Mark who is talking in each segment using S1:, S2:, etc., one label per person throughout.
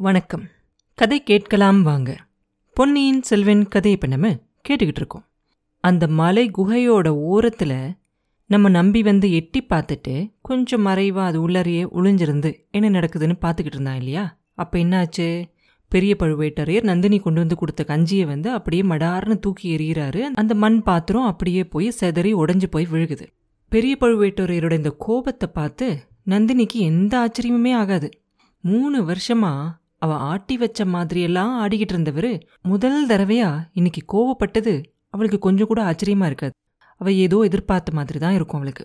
S1: வணக்கம். கதை கேட்கலாம் வாங்க. பொன்னியின் செல்வன் கதையை இப்போ நம்ம கேட்டுக்கிட்டு இருக்கோம். அந்த மலை குகையோட ஓரத்தில் நம்ம நம்பி வந்து எட்டி பார்த்துட்டு கொஞ்சம் மறைவாக அது உள்ளறையே ஒளிஞ்சிருந்து என்ன நடக்குதுன்னு பார்த்துக்கிட்டு இருந்தான் இல்லையா? அப்போ என்னாச்சு? பெரிய பழுவேட்டரையர் நந்தினி கொண்டு வந்து கொடுத்த கஞ்சியை வந்து அப்படியே மடார்னு தூக்கி எறிகிறாரு. அந்த மண் பாத்திரம் அப்படியே போய் செதறி உடஞ்சி போய் விழுகுது. பெரிய பழுவேட்டரையரோட இந்த கோபத்தை பார்த்து நந்தினிக்கு எந்த ஆச்சரியமுமே ஆகாது. மூணு வருஷமாக அவ ஆட்டி வச்ச மாதிரியெல்லாம் ஆடிக்கிட்டு இருந்தவர் முதல் தடவையா இன்னைக்கு கோவப்பட்டது அவளுக்கு கொஞ்சம் கூட ஆச்சரியமா இருக்காது. அவ ஏதோ எதிர்பார்த்த மாதிரி தான் இருக்கும் அவளுக்கு.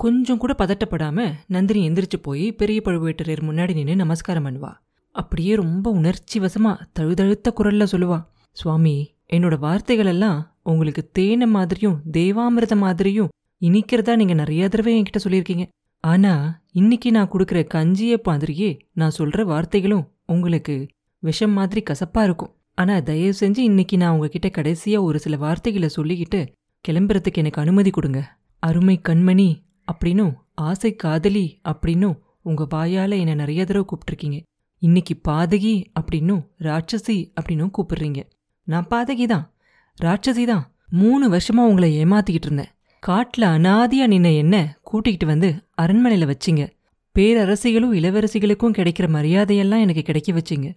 S1: கொஞ்சம் கூட பதட்டப்படாம நந்தினி எந்திரிச்சு போய் பெரிய பழுவேட்டரையர் முன்னாடி நின்று நமஸ்காரம் பண்ணுவா. அப்படியே ரொம்ப உணர்ச்சி வசமா தழுதழுத்த குரல்ல சொல்லுவா சுவாமி என்னோட வார்த்தைகள் எல்லாம் உங்களுக்கு தேனை மாதிரியும் தேவாமிரத மாதிரியும் இனிக்கிறதா நீங்க நிறைய தடவை என்கிட்ட சொல்லியிருக்கீங்க. ஆனா இன்னைக்கு நான் கொடுக்குற கஞ்சியை மாதிரியே நான் சொல்ற வார்த்தைகளும் உங்களுக்கு விஷம் மாதிரி கசப்பா இருக்கும். ஆனா தயவு செஞ்சு இன்னைக்கு நான் உங்ககிட்ட கடைசியா ஒரு சில வார்த்தைகளை சொல்லிக்கிட்டு கிளம்புறதுக்கு எனக்கு அனுமதி கொடுங்க. அருமை கண்மணி அப்படின்னும் ஆசை காதலி அப்படின்னும் உங்க வாயால என்னை நிறைய தடவை கூப்பிட்டுருக்கீங்க. இன்னைக்கு பாதகி அப்படின்னும் ராட்சசி அப்படின்னும் கூப்பிடுறீங்க. நான் பாதகி தான். ராட்சசி தான். மூணு வருஷமா உங்களை ஏமாத்திக்கிட்டு இருந்தேன். காட்டுல அனாதியா நின்ன என்ன கூட்டிகிட்டு வந்து அரண்மனையில வச்சிங்க. பேரரசிகளும் இளவரசிகளுக்கும் கிடைக்கிற மரியாதையெல்லாம் எனக்கு கிடைக்க வச்சிங்க.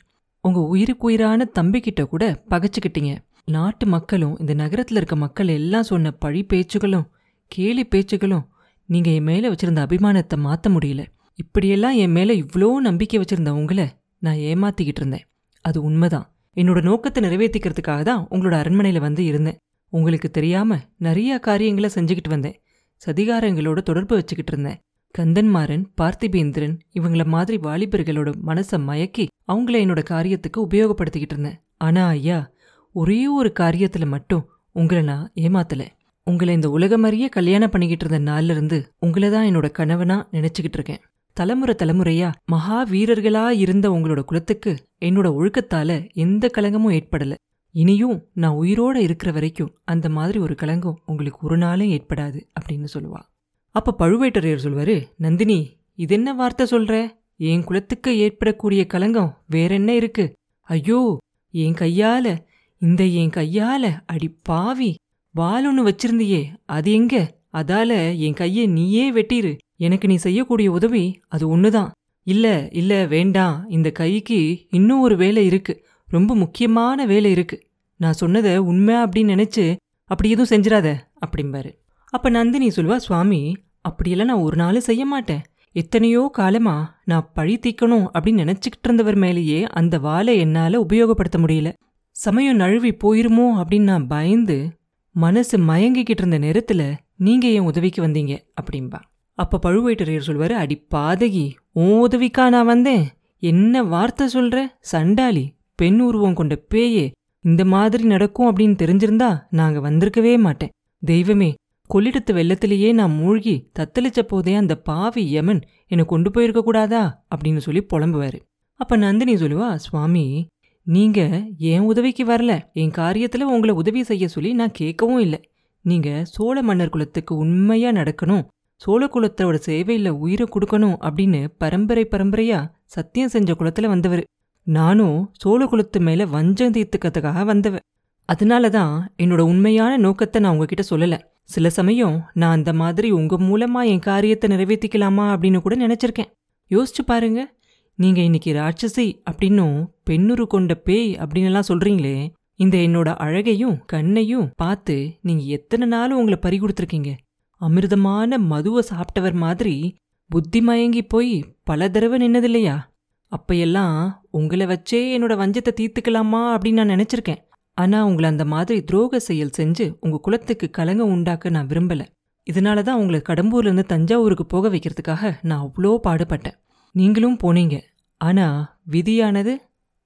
S1: உங்க உயிருக்குயிரான தம்பிக்கிட்ட கூட பகைச்சுக்கிட்டீங்க. நாட்டு மக்களும் இந்த நகரத்துல இருக்க மக்கள் எல்லாம் சொன்ன பழி பேச்சுகளும் கேலி பேச்சுகளும் நீங்க என் மேல வச்சிருந்த அபிமானத்தை மாத்த முடியல. இப்படியெல்லாம் என் மேல இவ்வளோ நம்பிக்கை வச்சிருந்த உங்களை நான் ஏமாத்திக்கிட்டு இருந்தேன். அது உண்மைதான். என்னோட நோக்கத்தை நிறைவேற்றிக்கிறதுக்காக தான் உங்களோட அரண்மனையில வந்து இருந்தேன். உங்களுக்கு தெரியாம நிறைய காரியங்களை செஞ்சுக்கிட்டு வந்தேன். சதிகாரங்களோட தொடர்பு வச்சுக்கிட்டு இருந்தேன். கந்தன்மாறன் பார்த்திபேந்திரன் இவங்கள மாதிரி வாலிபர்களோட மனசை மயக்கி அவங்கள என்னோட காரியத்துக்கு உபயோகப்படுத்திக்கிட்டு இருந்தேன். ஆனா ஐயா ஒரே ஒரு காரியத்துல மட்டும் உங்களை நான் ஏமாத்தல. உங்களை இந்த உலகமறிய கல்யாணம் பண்ணிக்கிட்டு இருந்த நாள்ல இருந்து உங்களை தான் என்னோட கணவனா நினைச்சுக்கிட்டு இருக்கேன். தலைமுறை தலைமுறையா மகா வீரர்களா இருந்த உங்களோட குலத்துக்கு என்னோட ஒழுக்கத்தால எந்த கலங்கமும் ஏற்படல. இனியும் நான் உயிரோட இருக்கிற வரைக்கும் அந்த மாதிரி ஒரு கலங்கம் உங்களுக்கு ஒரு நாளும் ஏற்படாது அப்படின்னு சொல்லுவா. அப்ப பழுவேட்டரையர் சொல்வாரு நந்தினி இது என்ன வார்த்தை சொல்ற? என் குலத்துக்கு ஏற்படக்கூடிய கலங்கம் வேற என்ன இருக்கு? ஐயோ என் கையால இந்த என் கையால அடி பாவி வால் ஒன்று வச்சிருந்தியே அது எங்க? அதால என் கையை நீயே வெட்டிரு. எனக்கு நீ செய்யக்கூடிய உதவி அது ஒண்ணுதான். இல்ல இல்ல வேண்டாம். இந்த கைக்கு இன்னும் ஒரு வேலை இருக்கு. ரொம்ப முக்கியமான வேலை இருக்கு. நான் சொன்னதை உண்மை அப்படின்னு நினைச்சு அப்படி எதுவும் செஞ்சிடாத அப்படிம்பாரு. அப்ப நந்தினி சொல்வா சுவாமி அப்படியெல்லாம் நான் ஒரு நாள் செய்ய மாட்டேன். எத்தனையோ காலமா நான் பழி தீக்கணும் அப்படின்னு நினச்சிக்கிட்டு இருந்தவர் மேலேயே அந்த வாளை என்னால உபயோகப்படுத்த முடியல. சமயம் நழுவி போயிருமோ அப்படின்னு நான் பயந்து மனசு மயங்கிக்கிட்டு இருந்த நேரத்துல நீங்க என் உதவிக்கு வந்தீங்க? அப்படின்பா அப்ப பழுவேட்டரையர் சொல்வாரு அடி பாதகி உன் உதவிக்கா நான் வந்தேன். என்ன வார்த்தை சொல்ற? சண்டாளி பெண் உருவம் கொண்ட பேயே. இந்த மாதிரி நடக்கும் அப்படின்னு தெரிஞ்சிருந்தா நாங்க வந்திருக்கவே மாட்டேன். தெய்வமே கொள்ளிடத்து வெள்ளத்திலேயே நான் மூழ்கி தத்தளிச்ச போதே அந்த பாவி யமன் என்னை கொண்டு போயிருக்க கூடாதா அப்படின்னு சொல்லி புலம்புவாரு. அப்ப நந்தினி சொல்லுவா சுவாமி நீங்க என் உதவிக்கு வரல? என் காரியத்துல உங்களை உதவி செய்ய சொல்லி நான் கேட்கவும் இல்லை. நீங்க சோழ மன்னர் குலத்துக்கு உண்மையா நடக்கணும் சோழ குலத்தோட சேவையில உயிரை கொடுக்கணும் அப்படின்னு பரம்பரை பரம்பரையா சத்தியம் செஞ்ச குலத்துல வந்தவர். நானும் சோழ குலத்து மேல வஞ்சம் தீர்த்துக்கிறதுக்காக வந்தவ. அதனால தான் என்னோட உண்மையான நோக்கத்தை நான் உங்ககிட்ட சொல்லலை. சில சமயம் நான் அந்த மாதிரி உங்க மூலமா என் காரியத்தை நிறைவேற்றிக்கலாமா அப்படின்னு கூட நினைச்சிருக்கேன். யோசிச்சு பாருங்க. நீங்க இன்னைக்கு ராட்சசி அப்படின்னும் பெண்ணுரு கொண்ட பேய் அப்படின்னுலாம் சொல்றீங்களே இந்த என்னோட அழகையும் கண்ணையும் பார்த்து நீங்க எத்தனை நாளும் உங்களை பறி கொடுத்துருக்கீங்க. அமிர்தமான மதுவை சாப்பிட்டவர் மாதிரி புத்தி மயங்கி போய் பல தடவை நின்னதில்லையா? அப்பையெல்லாம் உங்களை வச்சே என்னோட வஞ்சத்தை தீர்த்துக்கலாமா அப்படின்னு நான் நினைச்சிருக்கேன். ஆனா உங்களை அந்த மாதிரி துரோக செயல் செஞ்சு உங்க குலத்துக்கு கலங்க உண்டாக்க நான் விரும்பல. இதனால தான் உங்களை கடம்பூர்ல இருந்து தஞ்சாவூருக்கு போக வைக்கிறதுக்காக நான் அவ்வளோ பாடுபட்டேன். நீங்களும் போனீங்க. ஆனா விதியானது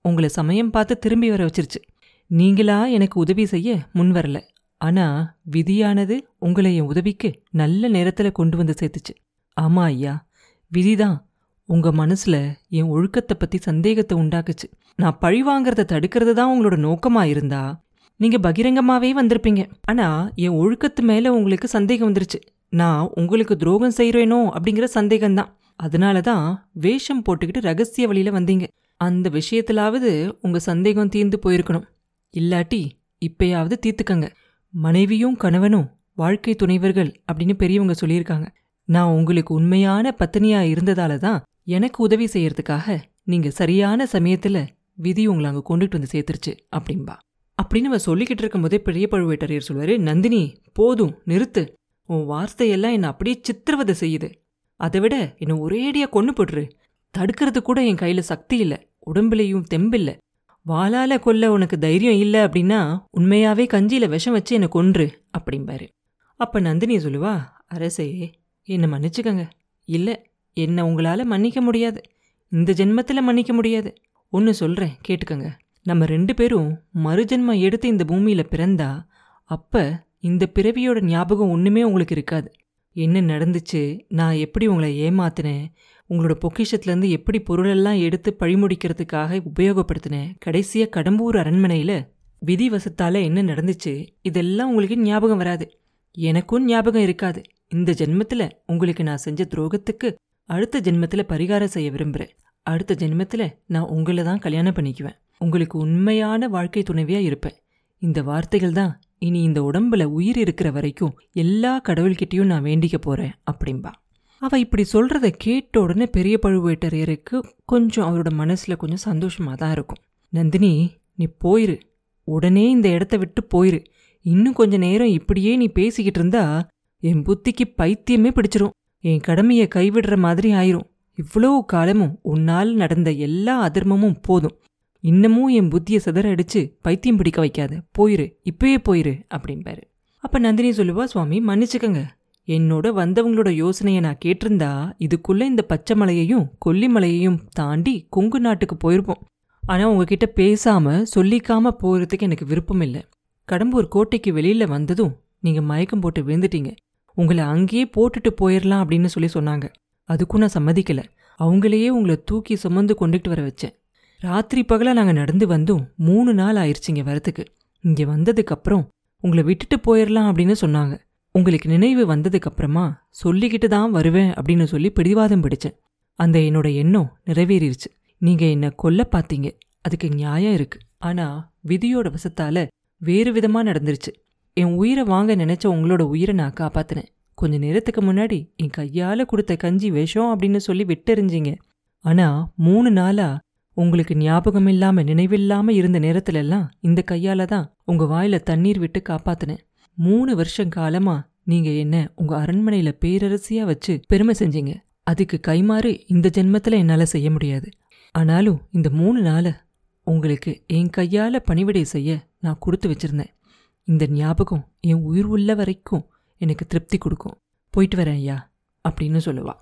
S1: உங்களை சமயம் பார்த்து திரும்பி வர வச்சிருச்சு. நீங்களா எனக்கு உதவி செய்ய முன் வரல. ஆனா விதியானது உங்களை என் உதவிக்கு நல்ல நேரத்துல கொண்டு வந்து சேர்த்துச்சு. ஆமா ஐயா விதிதான் உங்க மனசுல என் ஒழுக்கத்தை பத்தி சந்தேகத்தை உண்டாக்குச்சு. நான் பழி வாங்கறத தடுக்கிறது தான் உங்களோட நோக்கமா இருந்தா? நீங்க பகிரங்கமாவே வந்திருப்பீங்க. ஆனா என் ஒழுக்கத்து மேல உங்களுக்கு சந்தேகம் வந்துருச்சு. நான் உங்களுக்கு துரோகம் செய்கிறேனோ அப்படிங்கிற சந்தேகம்தான். அதனால தான் வேஷம் போட்டுக்கிட்டு ரகசிய வழியில வந்தீங்க. அந்த விஷயத்திலாவது உங்க சந்தேகம் தீர்ந்து போயிருக்கணும். இல்லாட்டி இப்பயாவது தீர்த்துக்கங்க. மனைவியும் கணவனும் வாழ்க்கை துணைவர்கள் அப்படின்னு பெரியவங்க சொல்லியிருக்காங்க. நான் உங்களுக்கு உண்மையான பத்தினியா இருந்ததால தான் எனக்கு உதவி செய்யறதுக்காக நீங்க சரியான சமயத்துல விதி உங்களை அங்க கொண்டுட்டு வந்து சேர்த்துருச்சு அப்படின்பா அப்படின்னு அவ சொல்லிக்கிட்டு இருக்கும்போதே பெரிய பழுவேட்டரையர் சொல்வாரு நந்தினி போதும் நிறுத்து. உன் வார்த்தையெல்லாம் என்னை அப்படியே சித்திரவதை செய்யுது. அதை விட என்னை ஒரேடியா கொண்டு போட்டுரு. தடுக்கிறது கூட என் கையில சக்தி இல்ல உடம்புலையும் தெம்பில்ல. வாளால கொல்ல உனக்கு தைரியம் இல்ல அப்படின்னா உண்மையாவே கஞ்சியில விஷம் வச்சு என்னை கொன்று அப்படிம்பாரு. அப்ப நந்தினி சொல்லுவா அரசே என்னை மன்னிச்சுக்கங்க. இல்லை என்ன உங்களால மன்னிக்க முடியாது. இந்த ஜென்மத்துல மன்னிக்க முடியாது. ஒன்னு சொல்றேன் கேட்டுக்கங்க. நம்ம ரெண்டு பேரும் மறுஜென்மம் எடுத்து இந்த பூமியில பிறந்தா அப்ப இந்த பிறவியோட ஞாபகம் ஒன்றுமே உங்களுக்கு இருக்காது. என்ன நடந்துச்சு நான் எப்படி உங்களை ஏமாத்தினேன் உங்களோட பொக்கிஷத்துலேருந்து எப்படி பொருளெல்லாம் எடுத்து பழிமுடிக்கிறதுக்காக உபயோகப்படுத்தினேன் கடைசியாக கடம்பூர் அரண்மனையில் விதி வசத்தால் என்ன நடந்துச்சு இதெல்லாம் உங்களுக்கு ஞாபகம் வராது. எனக்கும் ஞாபகம் இருக்காது. இந்த ஜென்மத்தில் உங்களுக்கு நான் செஞ்ச துரோகத்துக்கு அடுத்த ஜென்மத்தில் பரிகாரம் செய்ய விரும்புகிறேன் அடுத்த ஜென்மத்தில் நான் உங்களை தான் கல்யாணம் பண்ணிக்குவேன். உங்களுக்கு உண்மையான வாழ்க்கை துணைவியாக இருப்பேன். இந்த வார்த்தைகள் தான் இனி இந்த உடம்புல உயிர் இருக்கிற வரைக்கும் எல்லா கடவுள்கிட்டையும் நான் வேண்டிக்க போறேன் அப்படின்பா அவ இப்படி சொல்றத கேட்ட உடனே பெரிய பழுவேட்டரையருக்கு கொஞ்சம் அவரோட மனசுல கொஞ்சம் சந்தோஷமா தான் இருக்கும். நந்தினி நீ போயிரு. உடனே இந்த இடத்த விட்டு போயிரு. இன்னும் கொஞ்ச நேரம் இப்படியே நீ பேசிக்கிட்டு இருந்தா என் புத்திக்கு பைத்தியமே பிடிச்சிரும். என் கடமையை கைவிடுற மாதிரி ஆயிரும். இவ்வளவு காலமும் உன்னால் நடந்த எல்லா அதர்மமும் போதும். இன்னமும் என் புத்தியை சிதற அடிச்சு பைத்தியம் பிடிக்க வைக்காத. போயிரு இப்பயே போயிரு அப்படிம்பாரு. அப்ப நந்தினி சொல்லுவா சுவாமி மன்னிச்சுக்கங்க. என்னோட வந்தவங்களோட யோசனையை நான் கேட்டிருந்தா இதுக்குள்ள இந்த பச்சை மலையையும் கொல்லிமலையையும் தாண்டி கொங்கு நாட்டுக்கு போயிருப்போம். ஆனா உங்ககிட்ட பேசாம சொல்லிக்காம போறதுக்கு எனக்கு விருப்பம் இல்லை. கடம்பூர் கோட்டைக்கு வெளியில வந்ததும் நீங்க மயக்கம் போட்டு விழுந்துட்டீங்க. உங்களை அங்கேயே போட்டுட்டு போயிடலாம் அப்படின்னு சொல்லி சொன்னாங்க. அதுக்கும் நான் சம்மதிக்கல. அவங்களையே உங்களை தூக்கி சுமந்து கொண்டுகிட்டு வர வச்சேன். ராத்திரி பகலா நாங்க நடந்து வந்தும் மூணு நாள் ஆயிடுச்சிங்க வரத்துக்கு இங்க வந்ததுக்கப்புறம் உங்களை விட்டுட்டு போயிடலாம் அப்படின்னு சொன்னாங்க. உங்களுக்கு நினைவு வந்ததுக்கப்புறமா சொல்லிக்கிட்டு தான் வருவேன் அப்படின்னு சொல்லி பிடிவாதம் பிடிச்சேன். அந்த என்னோட எண்ணம் நிறைவேறிடுச்சு நீங்க என்ன கொல்ல பார்த்தீங்க. அதுக்கு நியாயம் இருக்கு. ஆனா விதியோட வசத்தால வேறு விதமாக நடந்துருச்சு. என் உயிரை வாங்க நினைச்ச உங்களோட உயிரை நான் காப்பாத்தினேன். கொஞ்ச நேரத்துக்கு முன்னாடி என் கையால கொடுத்த கஞ்சி விஷம் அப்படின்னு சொல்லி விட்டெறிஞ்சிங்க. ஆனா மூணு நாளா உங்களுக்கு ஞாபகம் இல்லாமல் நினைவில்லாம இருந்த நேரத்துல எல்லாம் இந்த கையால தான் உங்க வாயில தண்ணீர் விட்டு காப்பாத்தினேன். மூணு வருஷம் காலமாக நீங்க என்ன உங்க அரண்மனையில பேரரசியா வச்சு பெருமை செஞ்சீங்க? அதுக்கு கைமாறு இந்த ஜென்மத்துல என்னால செய்ய முடியாது. ஆனாலும் இந்த மூணு நாள உங்களுக்கு என் கையால பணிவிடை செய்ய நான் கொடுத்து வச்சிருந்தேன். இந்த ஞாபகம் என் உயிர் உள்ள வரைக்கும் எனக்கு திருப்தி கொடுக்கும். போயிட்டு வரேன் ஐயா அப்படின்னு சொல்லுவா.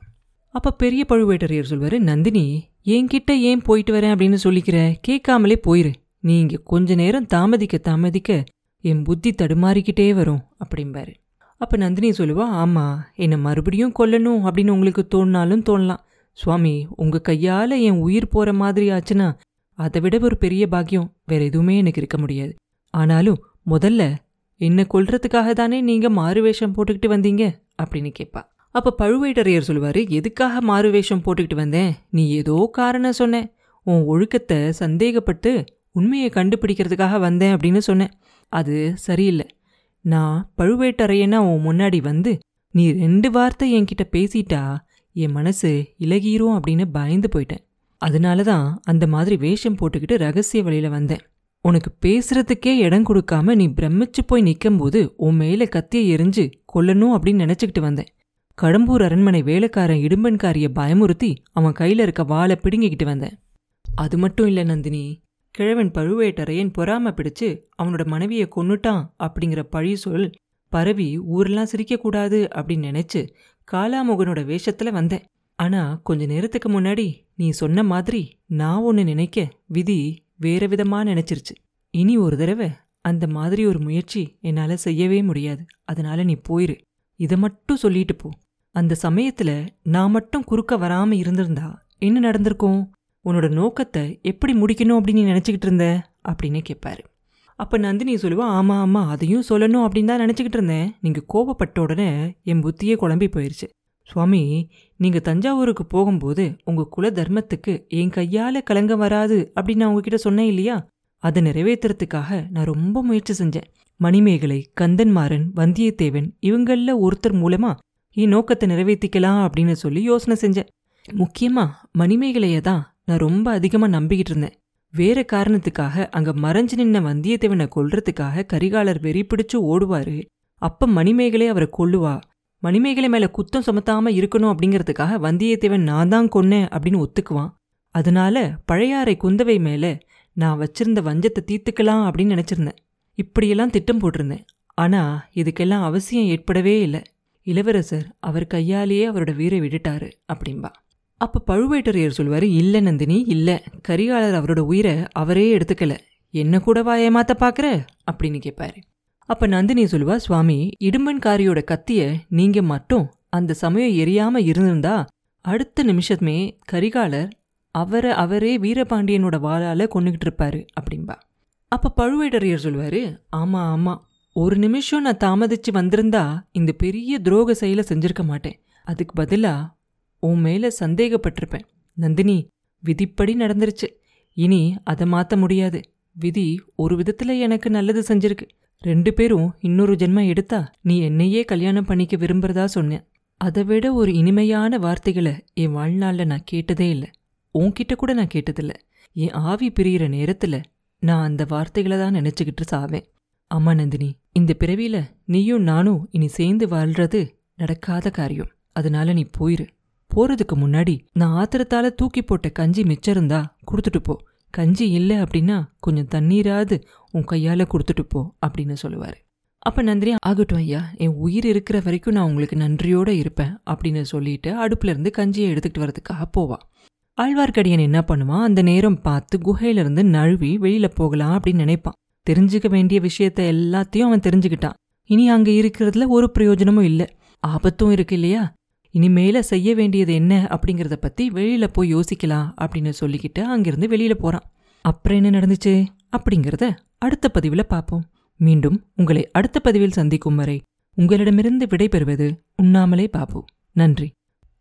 S1: அப்ப பெரிய பழுவேட்டரையர் சொல்வார் நந்தினி என்கிட்ட ஏன் போயிட்டு வரேன்? அப்படின்னு சொல்லிக்கிற கேட்காமலே போயிரு. நீ இங்கே கொஞ்ச நேரம் தாமதிக்க தாமதிக்க என் புத்தி தடுமாறிக்கிட்டே வரும் அப்படிம்பாரு. அப்ப நந்தினி சொல்லுவா ஆமா என்னை மறுபடியும் கொல்லணும் அப்படின்னு உங்களுக்கு தோணினாலும் தோணலாம். சுவாமி உங்க கையால என் உயிர் போற மாதிரி ஆச்சுன்னா அதை விட ஒரு பெரிய பாக்கியம் வேற எதுவுமே எனக்கு இருக்க முடியாது. ஆனாலும் முதல்ல என்ன கொல்றதுக்காக தானே நீங்க மாறு வேஷம் போட்டுக்கிட்டு வந்தீங்க? அப்படின்னு கேட்பா அப்ப பழுவேட்டரையர் சொல்லுவாரு எதுக்காக மாறு வேஷம் போட்டுக்கிட்டு வந்தேன்? நீ ஏதோ காரணம் சொன்னேன் உன் ஒழுக்கத்தை சந்தேகப்பட்டு உண்மையை கண்டுபிடிக்கிறதுக்காக வந்தேன் அப்படின்னு சொன்னேன் அது சரியில்லை. நான் பழுவேட்டரையனா உன் முன்னாடி வந்து நீ ரெண்டு வார்த்தை என்கிட்ட பேசிட்டா என் மனசு இலகிரும் அப்படின்னு பயந்து போயிட்டேன். அதனால தான் அந்த மாதிரி வேஷம் போட்டுக்கிட்டு ரகசிய வழியில் வந்தேன். உனக்கு பேசுறதுக்கே இடம் கொடுக்காம நீ பிரமிச்சு போய் நிற்கும்போது உன் மேல கத்தியை எரிஞ்சு கொல்லணும் அப்படின்னு நினைச்சுக்கிட்டு வந்தேன். கடம்பூர் அரண்மனை வேலைக்காரன் இடும்பன்காரிய பயமுறுத்தி அவன் கையில இருக்க வாழை பிடுங்கிக்கிட்டு வந்தேன். அது மட்டும் இல்ல நந்தினி. கிழவன் பழுவேட்டரையன் பொறாம பிடிச்சு அவனோட மனைவியை கொன்னுட்டான் அப்படிங்கிற பழி சொல் பரவி ஊரெல்லாம் சிரிக்கக்கூடாது அப்படின்னு நினைச்சு காலாமுகனோட வேஷத்துல வந்தேன். ஆனா கொஞ்ச நேரத்துக்கு முன்னாடி நீ சொன்ன மாதிரி நான் ஒன்னு நினைக்க விதி வேற விதமா நினச்சிருச்சு. இனி ஒரு தடவை அந்த மாதிரி ஒரு முயற்சி என்னால செய்யவே முடியாது. அதனால நீ போயிரு. இதை மட்டும் சொல்லிட்டு போ. அந்த சமயத்துல நான் மட்டும் குறுக்க வராம இருந்திருந்தா என்ன நடந்திருக்கும்? உன்னோட நோக்கத்தை எப்படி முடிக்கணும் அப்படின்னு நீ நினச்சிக்கிட்டு இருந்த? அப்படின்னு கேட்பாரு அப்ப நந்தினி சொல்லுவா ஆமாம் ஆமாம் அதையும் சொல்லணும் அப்படின்னு தான் நினச்சிக்கிட்டு இருந்தேன். நீங்க கோபப்பட்ட உடனே என் புத்தியே குழம்பி போயிருச்சு. சுவாமி நீங்க தஞ்சாவூருக்கு போகும்போது உங்க குல தர்மத்துக்கு என் கையால கலங்க வராது அப்படின்னு நான் உங்ககிட்ட சொன்னேன் இல்லையா? அதை நிறைவேற்றுறதுக்காக நான் ரொம்ப முயற்சி செஞ்சேன். மணிமேகலை கந்தன்மாறன் வந்தியத்தேவன் இவங்கள ஒருத்தர் மூலமா என் நோக்கத்தை நிறைவேற்றிக்கலாம் அப்படின்னு சொல்லி யோசனை செஞ்சேன். முக்கியமா மணிமேகலையை தான் நான் ரொம்ப அதிகமா நம்பிக்கிட்டு இருந்தேன். வேற காரணத்துக்காக அங்க மறைஞ்சு நின்ன வந்தியத்தேவனை கொல்றதுக்காக கரிகாலர் வெறி பிடிச்சு ஓடுவாரு. அப்ப மணிமேகலை அவரை கொல்லுவா. மணிமேகலை மேல குத்தம் சுமத்தாம இருக்கணும் அப்படிங்கிறதுக்காக வந்தியத்தேவன் நான் தான் கொன்னேன் அப்படின்னு ஒத்துக்குவான். அதனால பழையாறை குந்தவை மேல நான் வச்சிருந்த வஞ்சத்தை தீர்த்துக்கலாம் அப்படின்னு நினைச்சிருந்தேன். இப்படியெல்லாம் திட்டம் போட்டிருந்தேன். ஆனா இதுக்கெல்லாம் அவசியம் ஏற்படவே இல்லை. இளவரசர் அவர் கையாலேயே அவரோட வீரை விட்டுட்டாரு அப்படின்பா அப்ப பழுவேட்டரையர் சொல்வாரு இல்ல நந்தினி இல்ல. கரிகாலர் அவரோட உயிரை அவரே எடுத்துக்கல. என்ன கூடவா ஏமாத்த பாக்குற அப்படின்னு கேட்பாரு அப்ப நந்தினி சொல்லுவா சுவாமி இடும்பன்காரியோட கத்திய நீங்க மட்டும் அந்த சமயம் எரியாம இருந்திருந்தா அடுத்த நிமிஷமே கரிகாலர் அவரை அவரே வீரபாண்டியனோட வாளால கொண்டுகிட்டு இருப்பாரு அப்படின்பா அப்ப பழுவேட்டரையர் சொல்லுவாரு ஆமா ஆமா ஒரு நிமிஷம் நான் தாமதிச்சு வந்திருந்தா இந்த பெரிய துரோக செயலை செஞ்சிருக்க மாட்டேன். அதுக்கு பதிலா உன் மேல சந்தேகப்பட்டிருப்பேன். நந்தினி விதிப்படி நடந்துருச்சு. இனி அதை மாத்த முடியாது. விதி ஒரு விதத்துல எனக்கு நல்லது செஞ்சிருக்கு. ரெண்டு பேரும் இன்னொரு ஜென்மம் எடுத்தா நீ என்னையே கல்யாணம் பண்ணிக்க விரும்புறதா சொன்னேன். அதை விட ஒரு இனிமையான வார்த்தைகளை என் வாழ்நாள்ல நான் கேட்டதே இல்லை. உன்கிட்ட கூட நான் கேட்டதில்ல. என் ஆவி பிரியிற நேரத்துல நான் அந்த வார்த்தைகளை தான் நினச்சிக்கிட்டு சாவேன். அம்மா நந்தினி இந்த பிறவியில் நீயும் நானும் இனி சேர்ந்து வாழ்றது நடக்காத காரியம். அதனால நீ போயிரு. போறதுக்கு முன்னாடி நான் ஆத்திரத்தால தூக்கி போட்ட கஞ்சி மிச்சம் இருந்தா கொடுத்துட்டு போ. கஞ்சி இல்லை அப்படின்னா கொஞ்சம் தண்ணீராது உன் கையால் கொடுத்துட்டு போ அப்படின்னு சொல்லுவார். அப்போ நந்தினி ஆகட்டும் ஐயா என் உயிர் இருக்கிற வரைக்கும் நான் உங்களுக்கு நன்றியோடு இருப்பேன் அப்படின்னு சொல்லிட்டு அடுப்புலேருந்து கஞ்சியை எடுத்துக்கிட்டு வரதுக்காக போவான் ஆழ்வார்க்கடியன் என்ன பண்ணுவான்? அந்த நேரம் பார்த்து குகையிலேருந்து நழுவி வெளியில் போகலாம் அப்படின்னு நினைப்பான். தெரிஞ்சுக்க வேண்டிய விஷயத்த எல்லாத்தையும் அவன் தெரிஞ்சுக்கிட்டான். இனி அங்கே இருக்கிறதுல ஒரு பிரயோஜனமும் இல்லை. ஆபத்தும் இருக்கு இல்லையா? இனிமேல செய்ய வேண்டியது என்ன அப்படிங்கறத பத்தி வெளியில போய் யோசிக்கலாம் அப்படின்னு சொல்லிக்கிட்டு அங்கிருந்து வெளியில போறான். அப்புறம் என்ன நடந்துச்சு? அப்படிங்கறத அடுத்த பதிவுல பார்ப்போம். மீண்டும் உங்களை அடுத்த பதிவில் சந்திக்கும் வரை உங்களிடமிருந்து விடைபெறுவது உண்ணாமலே பாபு. நன்றி.